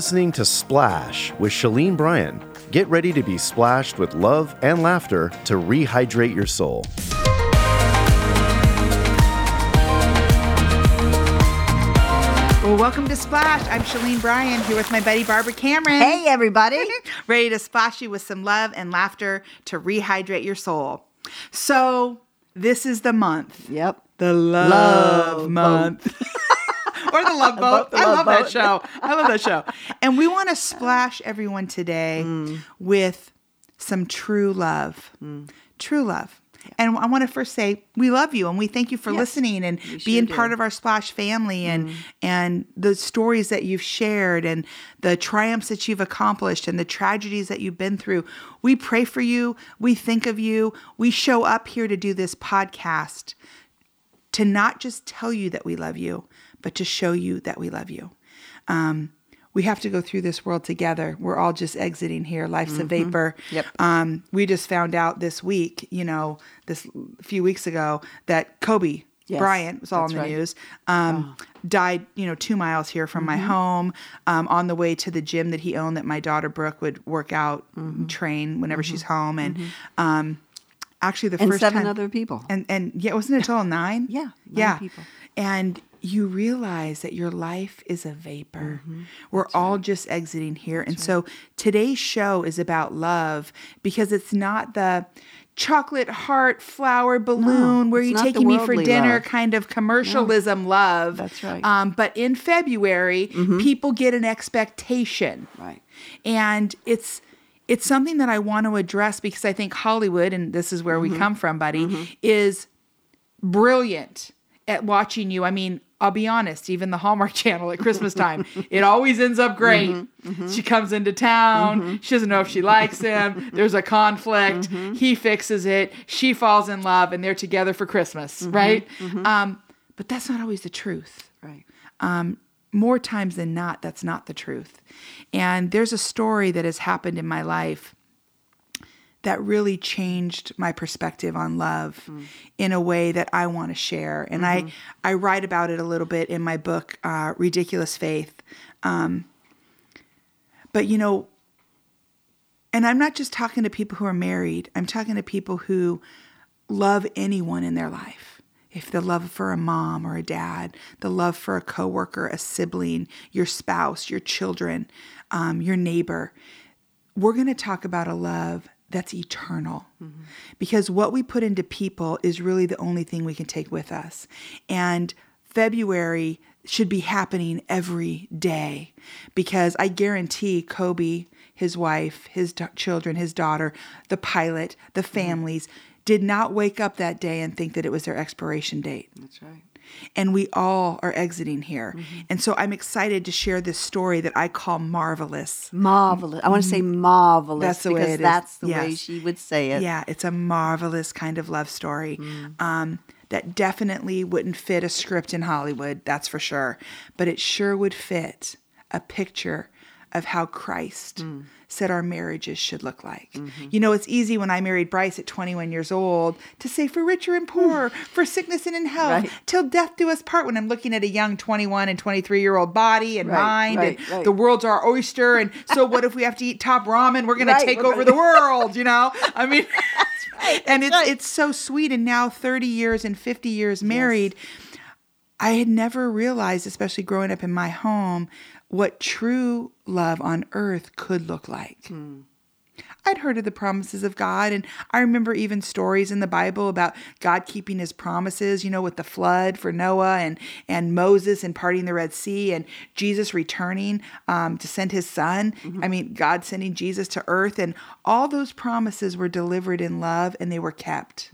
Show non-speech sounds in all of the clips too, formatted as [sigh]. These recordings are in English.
listening to Splash with Shalene Bryan. Get ready to be splashed with love and laughter to rehydrate your soul. Well, welcome to Splash. I'm Shalene Bryan here with my buddy Barbara Cameron. Hey, everybody. [laughs] Ready to splash you with some love and laughter to rehydrate your soul. So, this is the month. Yep. The love, Love month. [laughs] or the love [laughs] boat. The I Love love that show. [laughs] I love that show. And we want to splash everyone today Mm. with some true love. True love. And I want to first say we love you and we thank you for listening and being. Mm. part of our Splash family and and the stories that you've shared and the triumphs that you've accomplished and the tragedies that you've been through. We pray for you. We think of you. We show up here to do this podcast to not just tell you that we love you, but to show you that we love you. Um, we have to go through this world together. We're all just exiting here. Life's a vapor. Mm-hmm. Yep. Um, we just found out this week, you know, this a few weeks ago, that Kobe Yes, Bryant was all in the right. Oh. news. Um, Died, you know, two miles here from my Mm-hmm. home, um, on the way to the gym that he owned that my daughter Brooke would work out, Mm-hmm. train whenever she's home, and um, actually the And first seven time, other people. and and yeah, wasn't it until nine? Yeah, nine yeah. people. And you realize that your life is a vapor. Mm-hmm. We're all just exiting here, and so today's show is about love because it's not the chocolate heart flower balloon where it's you taking me for dinner love. kind of commercialism love. That's right. Um, but in February, mm-hmm. people get an expectation Right. and it's it's something that I want to address because I think Hollywood, and this is where we mm-hmm. come from, buddy, is brilliant at watching you. I mean, I'll be honest, even the Hallmark [laughs] Channel at Christmas time, it always ends up great. Mm-hmm, mm-hmm. She comes into town. Mm-hmm. She doesn't know if she likes him. [laughs] There's a conflict. He fixes it. She falls in love, and they're together for Christmas, right? Um, but that's not always the truth Right. Um, more times than not, that's not the truth. And there's a story that has happened in my life that really changed my perspective on love in a way that I want to share. And I, I write about it a little bit in my book, uh, Ridiculous Faith. Um, but, you know, and I'm not just talking to people who are married, I'm talking to people who love anyone in their life. If the love for a mom or a dad, the love for a coworker, a sibling, your spouse, your children, um, your neighbor, we're going to talk about a love that's eternal mm-hmm. because what we put into people is really the only thing we can take with us. And February should be happening every day because I guarantee Kobe, his wife, his da- children, his daughter, the pilot, the mm-hmm. families did not wake up that day and think that it was their expiration date That's right. And we all are exiting here. Mm-hmm. And so I'm excited to share this story that I call marvelous. Marvelous. I want to say marvelous Mm-hmm. That's the way because it is. that's the way she would say it. Yeah, it's a marvelous kind of love story um, that definitely wouldn't fit a script in Hollywood, that's for sure. But it sure would fit a picture of how Christ said our marriages should look like. You know, it's easy when I married Bryce at 21 years old to say for richer and poor, [laughs] for sickness and in health, Right. till death do us part when I'm looking at a young 21 and 23 year old body and Right, mind right, and the world's our oyster. And so what if we have to eat top ramen? We're going to take over gonna- the world, you know? [laughs] I mean, and it's it's so sweet. And now, thirty years and fifty years married, I had never realized, especially growing up in my home, what true love on earth could look like. Hmm. I'd heard of the promises of God, and I remember even stories in the Bible about God keeping His promises. You know, with the flood for Noah and and Moses and parting the Red Sea, and Jesus returning um, to send His Son. I mean, God sending Jesus to Earth, and all those promises were delivered in love, and they were kept.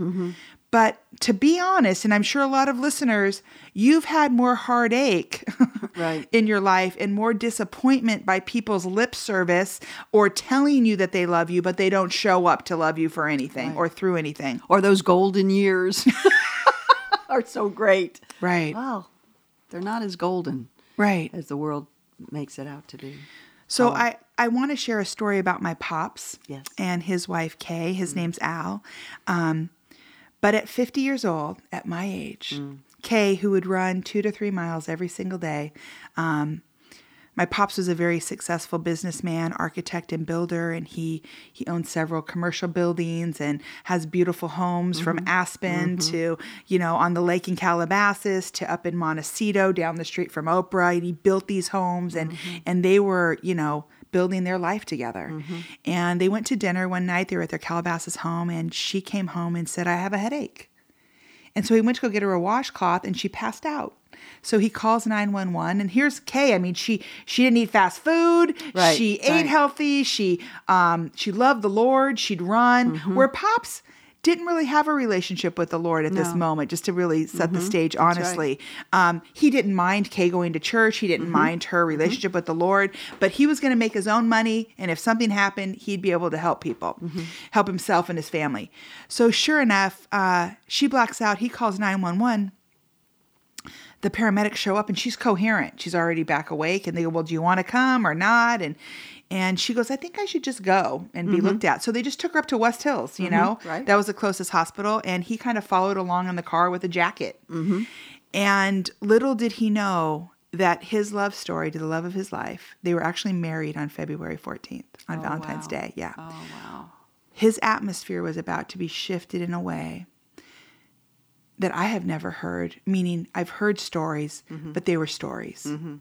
But to be honest, and I'm sure a lot of listeners, you've had more heartache [laughs] Right. in your life and more disappointment by people's lip service or telling you that they love you, but they don't show up to love you for anything or through anything. Or those golden years [laughs] are so great. Right. Well, they're not as golden Right. as the world makes it out to be. So I, I want to share a story about my pops Yes. and his wife Kay. His name's Al. Um, but at 50 years old, at my age, mm. Kay, who would run two to three miles every single day, um, my pops was a very successful businessman, architect and builder, and he he owns several commercial buildings and has beautiful homes from mm-hmm. Aspen mm-hmm. to you know on the lake in Calabasas to up in Montecito down the street from Oprah. And he built these homes, and mm-hmm. and they were you know building their life together. And they went to dinner one night. They were at their Calabasas home, and she came home and said, "I have a headache." And so he went to go get her a washcloth and she passed out. So he calls 911 and here's Kay. I mean, she she didn't eat fast food. Right, she ate right. healthy. She um she loved the Lord. She'd run. Mm-hmm. Where Pops didn't really have a relationship with the Lord at this No. Mm-hmm. moment, just to really set the stage honestly. Um, he didn't mind Kay going to church. He Mm-hmm. didn't mind her relationship with the Lord, but he was going to make his own money. And if something happened, he'd be able to help people, Mm-hmm. help himself and his family. So sure enough, uh, she blacks out. He calls 911 the paramedics show up and she's coherent. She's already back awake and they go, Well, do you want to come or not? And and she goes, I think I should just go and be mm-hmm. looked at. So they just took her up to West Hills, you mm-hmm. know? right. That was the closest hospital. And he kind of followed along in the car with a jacket. Mm-hmm. And little did he know that his love story to the love of his life, they were actually married on February 14th, on oh, Valentine's wow. Day. Yeah Oh wow. his atmosphere was about to be shifted in a way that I have never heard. Meaning, I've heard stories, mm-hmm. but they were stories. Mm-hmm.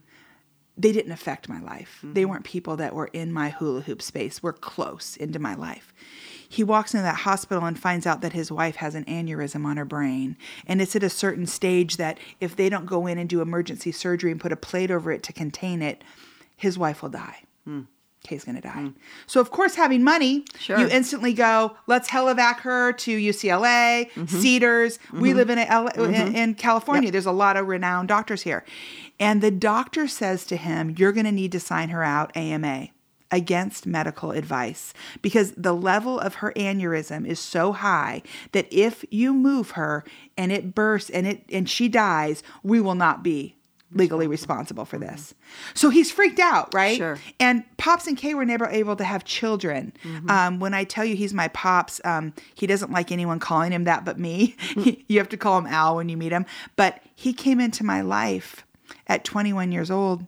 They didn't affect my life. They mm-hmm. weren't people that were in my hula hoop space, were close into my life. He walks into that hospital and finds out that his wife has an aneurysm on her brain. And it's at a certain stage that if they don't go in and do emergency surgery and put a plate over it to contain it, his wife will die. Hmm. Kay's gonna die. Mm. So of course, having money, Sure. you instantly go, let's helivac her to UCLA, mm-hmm. Cedars. We mm-hmm. live in, a L- in, mm-hmm. in California. There's a lot of renowned doctors here. And the doctor says to him, You're going to need to sign her out AMA against medical advice because the level of her aneurysm is so high that if you move her and it bursts and it and she dies, we will not be legally responsible for this. So he's freaked out, right? Sure. And Pops and Kay were never able to have children. Um, when I tell you he's my Pops, um, he doesn't like anyone calling him that but me. [laughs] you have to call him Al when you meet him. But he came into my life at 21 years old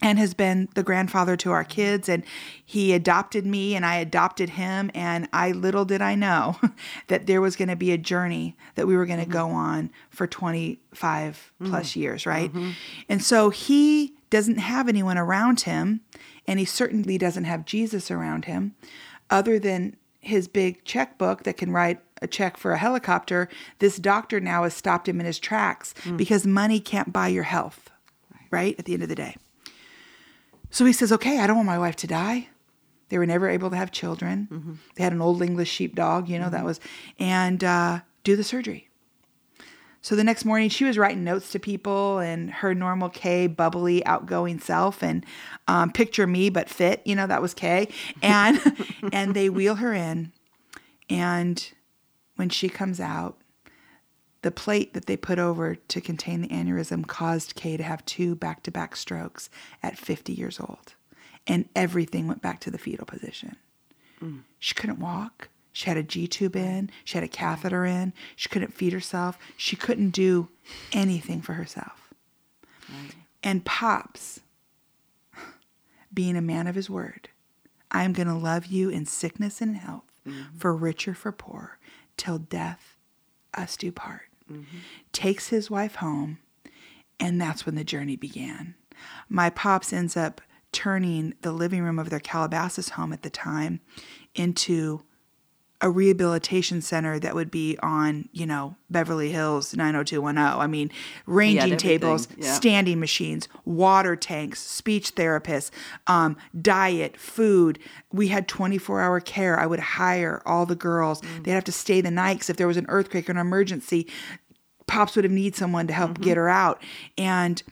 and has been the grandfather to our kids and he adopted me and I adopted him and I little did I know [laughs] that there was going to be a journey that we were going to mm-hmm. go on for 25 mm. plus years right? Mm-hmm. And so he doesn't have anyone around him and he certainly doesn't have Jesus around him other than his big checkbook that can write a check for a helicopter. This doctor now has stopped him in his tracks mm. because money can't buy your health right at the end of the day so he says, Okay, I don't want my wife to die. They were never able to have children. They had an old English sheepdog, you know, that was, and uh, do the surgery. So the next morning, she was writing notes to people and her normal Kay, bubbly, outgoing self, and um, picture me but fit, you know, that was Kay. And [laughs] and they wheel her in, and when she comes out, the plate that they put over to contain the aneurysm caused Kay to have two back to back strokes at 50 years old. And everything went back to the fetal position. She couldn't walk. She had a G tube in. She had a catheter in. She couldn't feed herself. She couldn't do anything for herself. And Pops, being a man of his word, I am going to love you in sickness and health, mm-hmm. for rich or for poor, till death us do part. Mm-hmm. Takes his wife home, and that's when the journey began. My pops ends up turning the living room of their Calabasas home at the time into a rehabilitation center that would be on, you know, Beverly Hills 90210. I mean, ranging tables, yeah. standing machines, water tanks, speech therapists, um, diet, food. We had 24 hour care. I would hire all the girls. They'd have to stay the night because if there was an earthquake or an emergency, Pops would have need someone to help get her out. And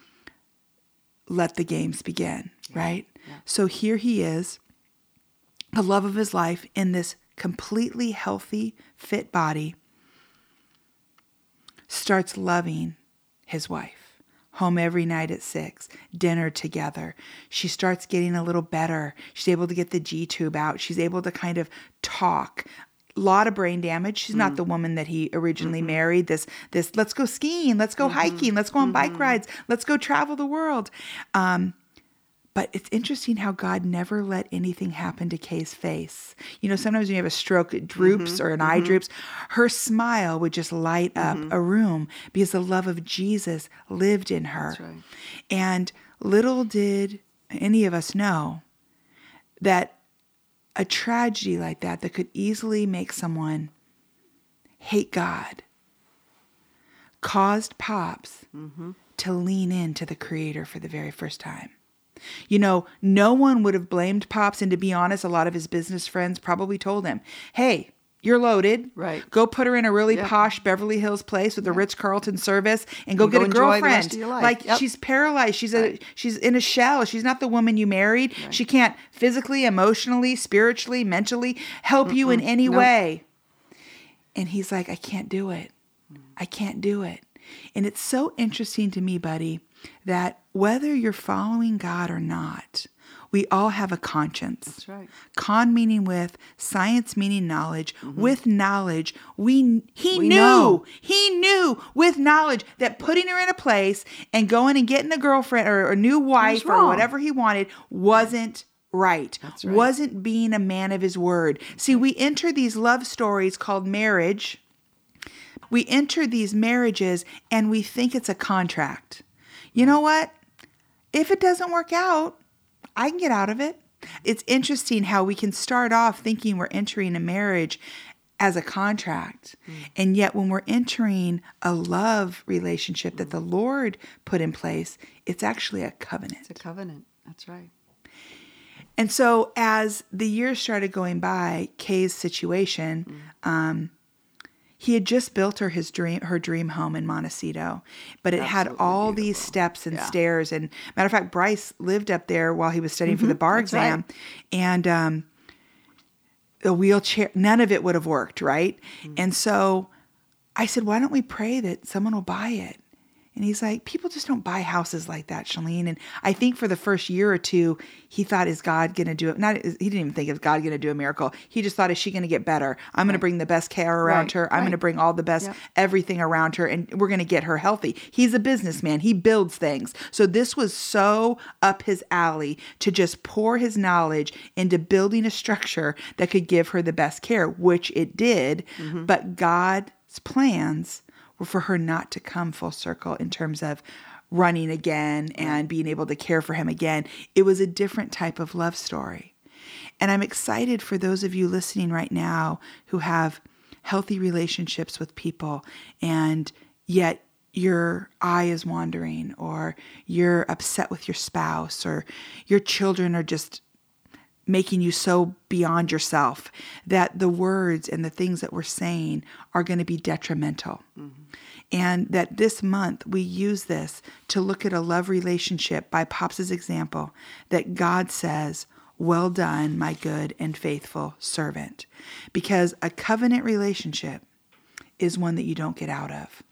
let the games begin, right? So here he is, the love of his life in this completely healthy, fit body, starts loving his wife. Home every night at six, dinner together. She starts getting a little better. She's able to get the G tube out. She's able to kind of talk. A lot of brain damage. She's not mm. the woman that he originally mm-hmm. married. This, this, let's go skiing, let's go mm-hmm. hiking, let's go on bike mm-hmm. rides, let's go travel the world. Um, But it's interesting how God never let anything happen to Kay's face. You know, sometimes when you have a stroke, it droops Mm-hmm, or an eye mm-hmm. droops. Her smile would just light up mm-hmm. a room because the love of Jesus lived in her. Right. And little did any of us know that a tragedy like that, that could easily make someone hate God, caused Pops mm-hmm. to lean into the Creator for the very first time. You know, no one would have blamed Pops, and to be honest, a lot of his business friends probably told him, hey, you're loaded. Right. Go put her in a really Yeah. posh Beverly Hills place with a Ritz Carlton service and go And get go a girlfriend. rest of your life. Like Yep. she's paralyzed. She's a she's in a shell. She's not the woman you married. She can't physically, emotionally, spiritually, mentally help you in any Nope. way. And he's like, I can't do it. I can't do it. And it's so interesting to me, buddy, that whether you're following God or not, we all have a conscience. That's right. Con meaning with, science meaning knowledge. With knowledge, we he Mm-hmm. We knew, know. he knew with knowledge that putting her in a place and going and getting a girlfriend or a new wife or whatever he wanted wasn't right. Right. Wasn't being a man of his word. See, we enter these love stories called marriage. We enter these marriages and we think it's a contract. You know what? If it doesn't work out, I can get out of it. It's interesting how we can start off thinking we're entering a marriage as a contract. And yet, when we're entering a love relationship that the Lord put in place, it's actually a covenant. It's a covenant. That's right. And so, as the years started going by, Kay's situation, um, he had just built her his dream, her dream home in Montecito, but it had Absolutely all these steps and Yeah. stairs. And matter of fact, Bryce lived up there while he was studying for the bar Mm-hmm. right. exam, and um, the wheelchair, none of it would have worked, right? Mm-hmm. And so, I said, "Why don't we pray that someone will buy it?" And he's like, people just don't buy houses like that, Shalene. And I think for the first year or two, he thought, is God going to do it? Not, he didn't even think, is God going to do a miracle? He just thought, is she going to get better? I'm going to bring the best care around Right, her. I'm going to bring all the best Yep. everything around her, and we're going to get her healthy. He's a businessman. He builds things. So this was so up his alley to just pour his knowledge into building a structure that could give her the best care, which it did. Mm-hmm. But God's plans for her not to come full circle in terms of running again and being able to care for him again. It was a different type of love story. And I'm excited for those of you listening right now who have healthy relationships with people and yet your eye is wandering or you're upset with your spouse or your children are just making you so beyond yourself that the words and the things that we're saying are going to be detrimental. Mm-hmm. And that this month we use this to look at a love relationship by Pops's example that God says, Well done, my good and faithful servant. Because a covenant relationship is one that you don't get out of.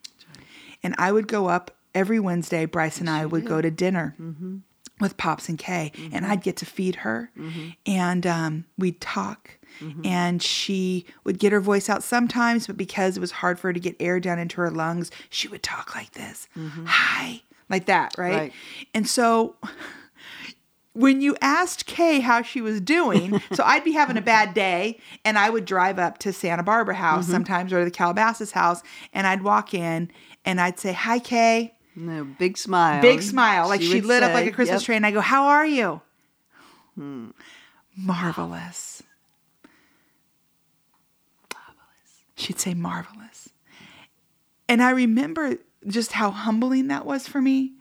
And I would go up every Wednesday, Bryce and I would go [laughs] to dinner mm-hmm. With Pops and Kay, and mm-hmm. I'd get to feed her, mm-hmm. and um, we'd talk. Mm-hmm. And she would get her voice out sometimes, but because it was hard for her to get air down into her lungs, she would talk like this Hi, like that, right? Right. And so [laughs] when you asked Kay how she was doing, so I'd be having a [laughs] bad day and I would drive up to Santa Barbara House sometimes or the Calabasas house and I'd walk in and I'd say, Hi, Kay. No, big smile. Big smile. Like she, would lit up like a Christmas yep. tree. And I go, How are you? Hmm. Marvelous. Marvelous. She'd say, Marvelous. And I remember just how humbling that was for me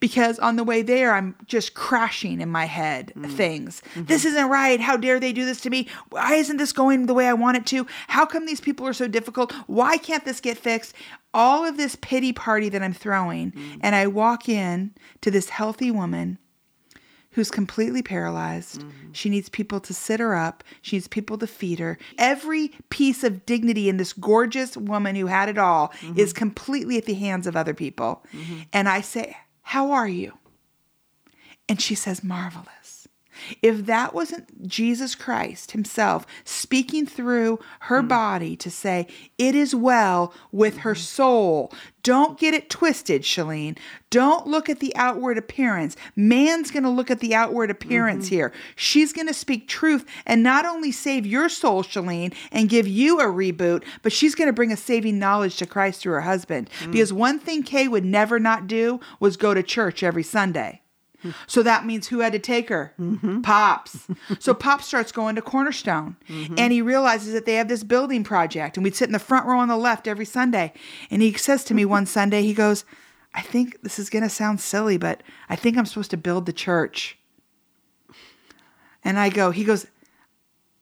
because on the way there, I'm just crashing in my head mm-hmm. things. Mm-hmm. This isn't right. How dare they do this to me? Why isn't this going the way I want it to? How come these people are so difficult? Why can't this get fixed? All of this pity party that I'm throwing. Mm-hmm. And I walk in to this healthy woman who's completely paralyzed. Mm-hmm. She needs people to sit her up. She needs people to feed her. Every piece of dignity in this gorgeous woman who had it all mm-hmm. is completely at the hands of other people. Mm-hmm. And I say, How are you? And she says, Marvelous. If that wasn't Jesus Christ himself speaking through her mm. body to say, It is well with her mm-hmm. soul. Don't get it twisted, Shalene. Don't look at the outward appearance. Man's going to look at the outward appearance mm-hmm. here. She's going to speak truth and not only save your soul, Shalene, and give you a reboot, but she's going to bring a saving knowledge to Christ through her husband. Mm. Because one thing Kay would never not do was go to church every Sunday. So that means who had to take her? Pops. so Pop starts going to Cornerstone and he realizes that they have this building project. And we'd sit in the front row on the left every Sunday. And he says to me one Sunday, he goes, I think this is going to sound silly, but I think I'm supposed to build the church. And I go, he goes,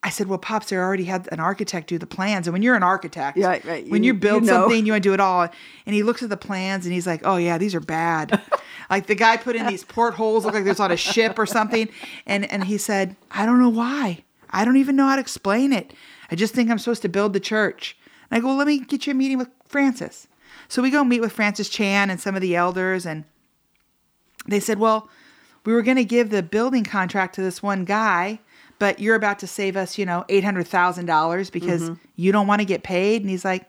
I said, well, Pops, they already had an architect do the plans. And when you're an architect, Yeah, right, right. when You- you build you know. something, you want to do it all. And he looks at the plans and he's like, oh, yeah, these are bad. [laughs] like the guy put in these portholes, look like there's on a ship or something. And, and he said, I don't know why. I don't even know how to explain it. I just think I'm supposed to build the church. And I go, well, let me get you a meeting with Francis. So we go meet with Francis Chan and some of the elders. And they said, well, we were going to give the building contract to this one guy, but you're about to save us, you know, $800,000 because mm-hmm. you don't want to get paid. And he's like,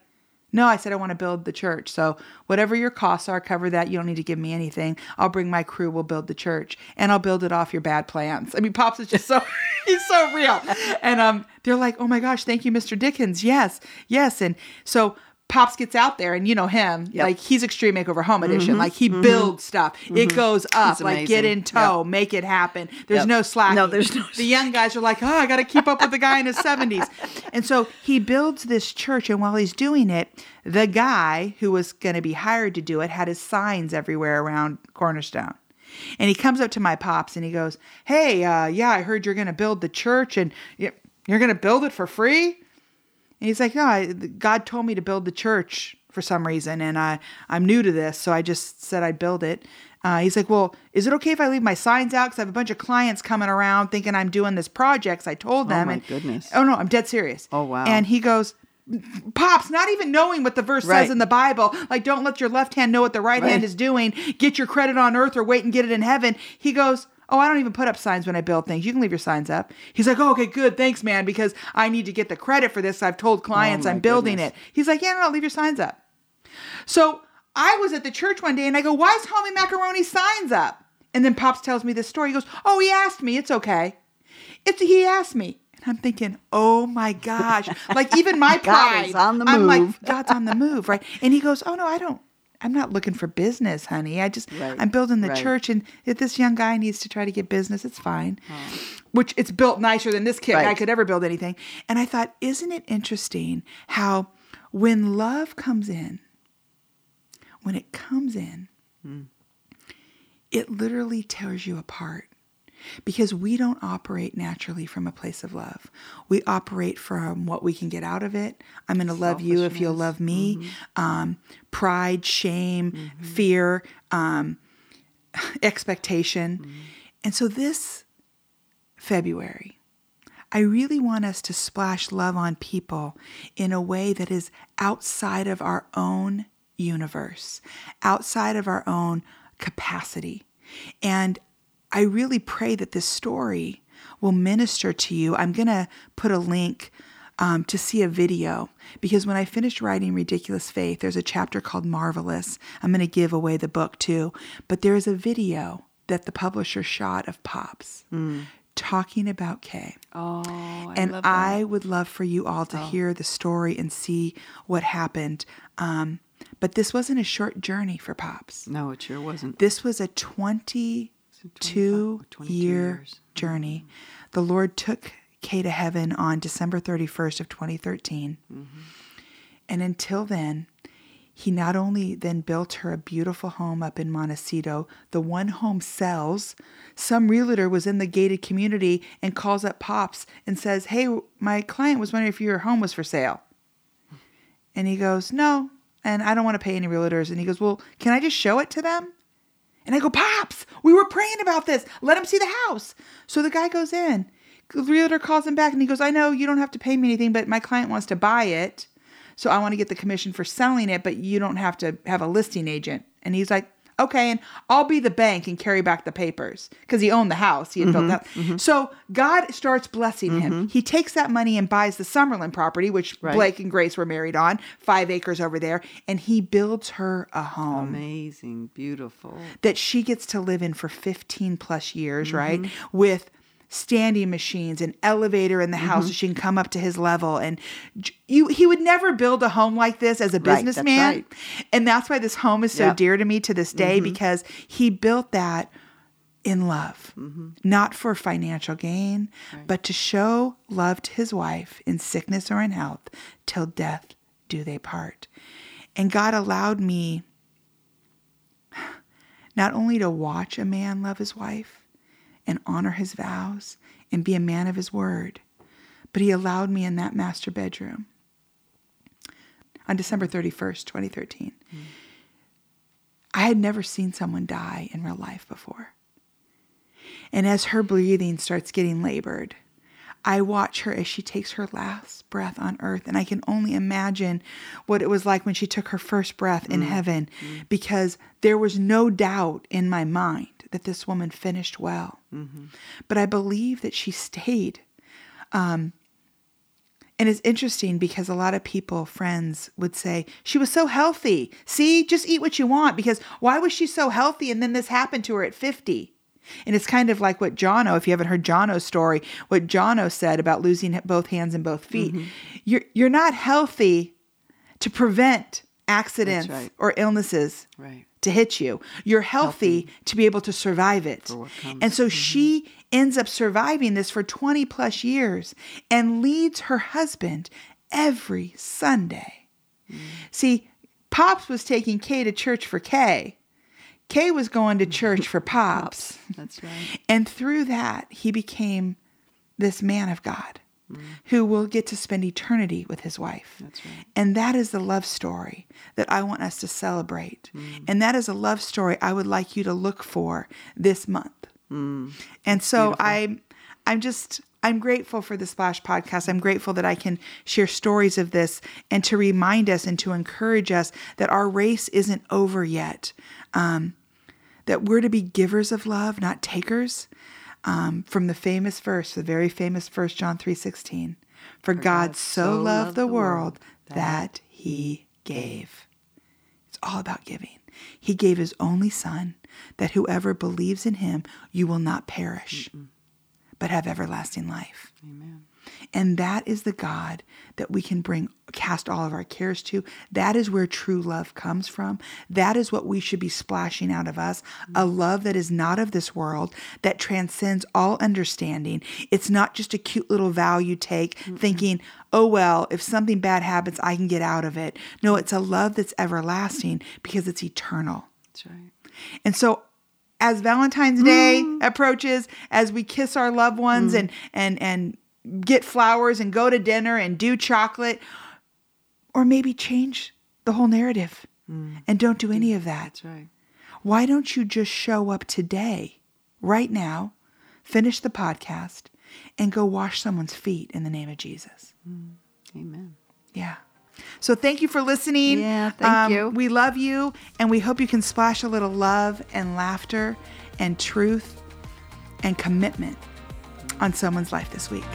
no, I said I want to build the church. So whatever your costs are, cover that. You don't need to give me anything. I'll bring my crew. We'll build the church, and I'll build it off your bad plans. I mean, Pops is just so [laughs] he's so real, and um, they're like, oh my gosh, thank you, Mr. Dickens. Yes, yes, and so. Pops gets out there, and you know him, Yep. like he's Extreme Makeover Home Edition. Mm-hmm. Like he mm-hmm. builds stuff, it mm-hmm. goes up, like get in tow, make it happen. There's Yep. no slack. No, there's no The young guys are like, oh, I got to keep up with the guy in his 70s. [laughs] And so he builds this church. And while he's doing it, the guy who was going to be hired to do it had his signs everywhere around Cornerstone. And he comes up to my pops and he goes, Hey, uh, yeah, I heard you're going to build the church and you're going to build it for free? And he's like, No, I, God told me to build the church for some reason. And I, I'm new to this. So I just said I'd build it. Uh, he's like, Well, is it okay if I leave my signs out? Because I have a bunch of clients coming around thinking I'm doing this project. So I told them. my and, goodness. Oh, no, I'm dead serious. Oh, wow. And he goes, Pops, not even knowing what the verse Right. says in the Bible, like don't let your left hand know what the right, hand is doing. Get your credit on earth or wait and get it in heaven. He goes, Oh, I don't even put up signs when I build things. You can leave your signs up. He's like, Oh, okay, good. Thanks, man, because I need to get the credit for this. I've told oh, clients Oh, I'm building goodness. it. He's like, Yeah, no, no, leave your signs up. So I was at the church one day and I go, Why is Homie Macaroni signs up? And then Pops tells me this story. He goes, Oh, he asked me. It's okay. It's he asked me. And I'm thinking, oh my gosh. [laughs] Like even my God pride. is on the move. I'm like. God's on the move, right? And he goes, Oh no, I don't I'm not looking for business, honey. I just Right, I'm building the right. church and if this young guy needs to try to get business, it's fine. Which it's built nicer than this kid guy Right. could ever build anything. And I thought, isn't it interesting how when love comes in, when it comes in, hmm. it literally tears you apart because we don't operate naturally from a place of love. We operate from what we can get out of it. I'm going to love you if you'll love me. Um, pride, shame, fear, um, [sighs] expectation. And so this February, I really want us to splash love on people in a way that is outside of our own universe, outside of our own capacity. And I really pray that this story will minister to you. I'm going to put a link um, to see a video because when I finished writing Ridiculous Faith, there's a chapter called Marvelous. I'm going to give away the book too. But there's a video that the publisher shot of Pops talking about Kay. Oh, I and. I would love for you all to hear the story and see what happened. Um, but this wasn't a short journey for Pops. No, it sure wasn't. This was a 22 22 year years. Mm-hmm. journey. The Lord took Kay to heaven on December 31st of 2013. Mm-hmm. And until then, he not only then built her a beautiful home up in Montecito, the one home sells. Some realtor was in the gated community and calls up Pops and says, Hey, my client was wondering if your home was for sale. And he goes, No, and I don't want to pay any realtors. And he goes, Well, can I just show it to them? And I go, Pops, we were praying about this. Let him see the house. So the guy goes in. The realtor calls him back and he goes, I know you don't have to pay me anything, but my client wants to buy it. So I want to get the commission for selling it, but you don't have to have a listing agent. And he's like, Okay, and I'll be the bank and carry back the papers because he owned the house. He had built mm-hmm, that. Mm-hmm. So God starts blessing him. Mm-hmm. He takes that money and buys the Summerlin property, which Right. Blake and Grace were married on, five acres over there, and he builds her a home Amazing, beautiful. that she gets to live in for 15 plus years, right? With standing machines, an elevator in the house mm-hmm. so she can come up to his level. And you, he would never build a home like this as a Right, businessman. right. And that's why this home is so Yep. dear to me to this day mm-hmm. because he built that in love, mm-hmm. not for financial gain, but to show love to his wife in sickness or in health till death do they part. And God allowed me [sighs] not only to watch a man love his wife and honor his vows and be a man of his word, but he allowed me in that master bedroom on December 31st, 2013. I had never seen someone die in real life before. And as her breathing starts getting labored, I watch her as she takes her last breath on earth. And I can only imagine what it was like when she took her first breath in mm. heaven mm. because there was no doubt in my mind that this woman finished well. But I believe that she stayed. Um, and it's interesting because a lot of people, friends, would say, She was so healthy. See, just eat what you want because why was she so healthy? And then this happened to her at 50. And it's kind of like what Jono, if you haven't heard Jono's story, what Jono said about losing both hands and both feet. You're, you're not healthy to prevent accidents right. or illnesses Right. to hit you. You're healthy, to be able to survive it. And so she ends up surviving this for 20 plus years and leads her husband every Sunday. See, Pops was taking Kay to church for Kay. Kay was going to church for [laughs] Pops. That's right. And through that, he became this man of God who will get to spend eternity with his wife. That's right. And that is the love story that I want us to celebrate. And that is a love story I would like you to look for this month. And so I I'm just I'm grateful for the Splash podcast. I'm grateful that I can share stories of this and to remind us and to encourage us that our race isn't over yet. Um, that we're to be givers of love, not takers. Um, from the famous verse, the very famous verse, John three sixteen, for, God, so loved the world that He gave. It's all about giving. He gave His only Son, that whoever believes in Him, you will not perish, but have everlasting life. Amen. And that is the God that we can bring, cast all of our cares to. That is where true love comes from. That is what we should be splashing out of us a mm-hmm. love that is not of this world, that transcends all understanding. It's not just a cute little vow you take mm-hmm. thinking, oh, well, if something bad happens, I can get out of it. No, it's a love that's everlasting because it's eternal. That's right. And so as Valentine's Day mm-hmm. approaches, as we kiss our loved ones and and and get flowers and go to dinner and do chocolate or maybe change the whole narrative and don't do any of that. That's right. Why don't you just show up today, right now, finish the podcast and go wash someone's feet in the name of Jesus? Amen. Yeah. So thank you for listening. Um, Yeah, thank you. We love you, and we hope you can splash a little love and laughter and truth and commitment on someone's life this week.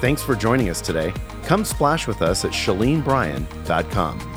Thanks for joining us today. Come splash with us at ShaleneBryan.com.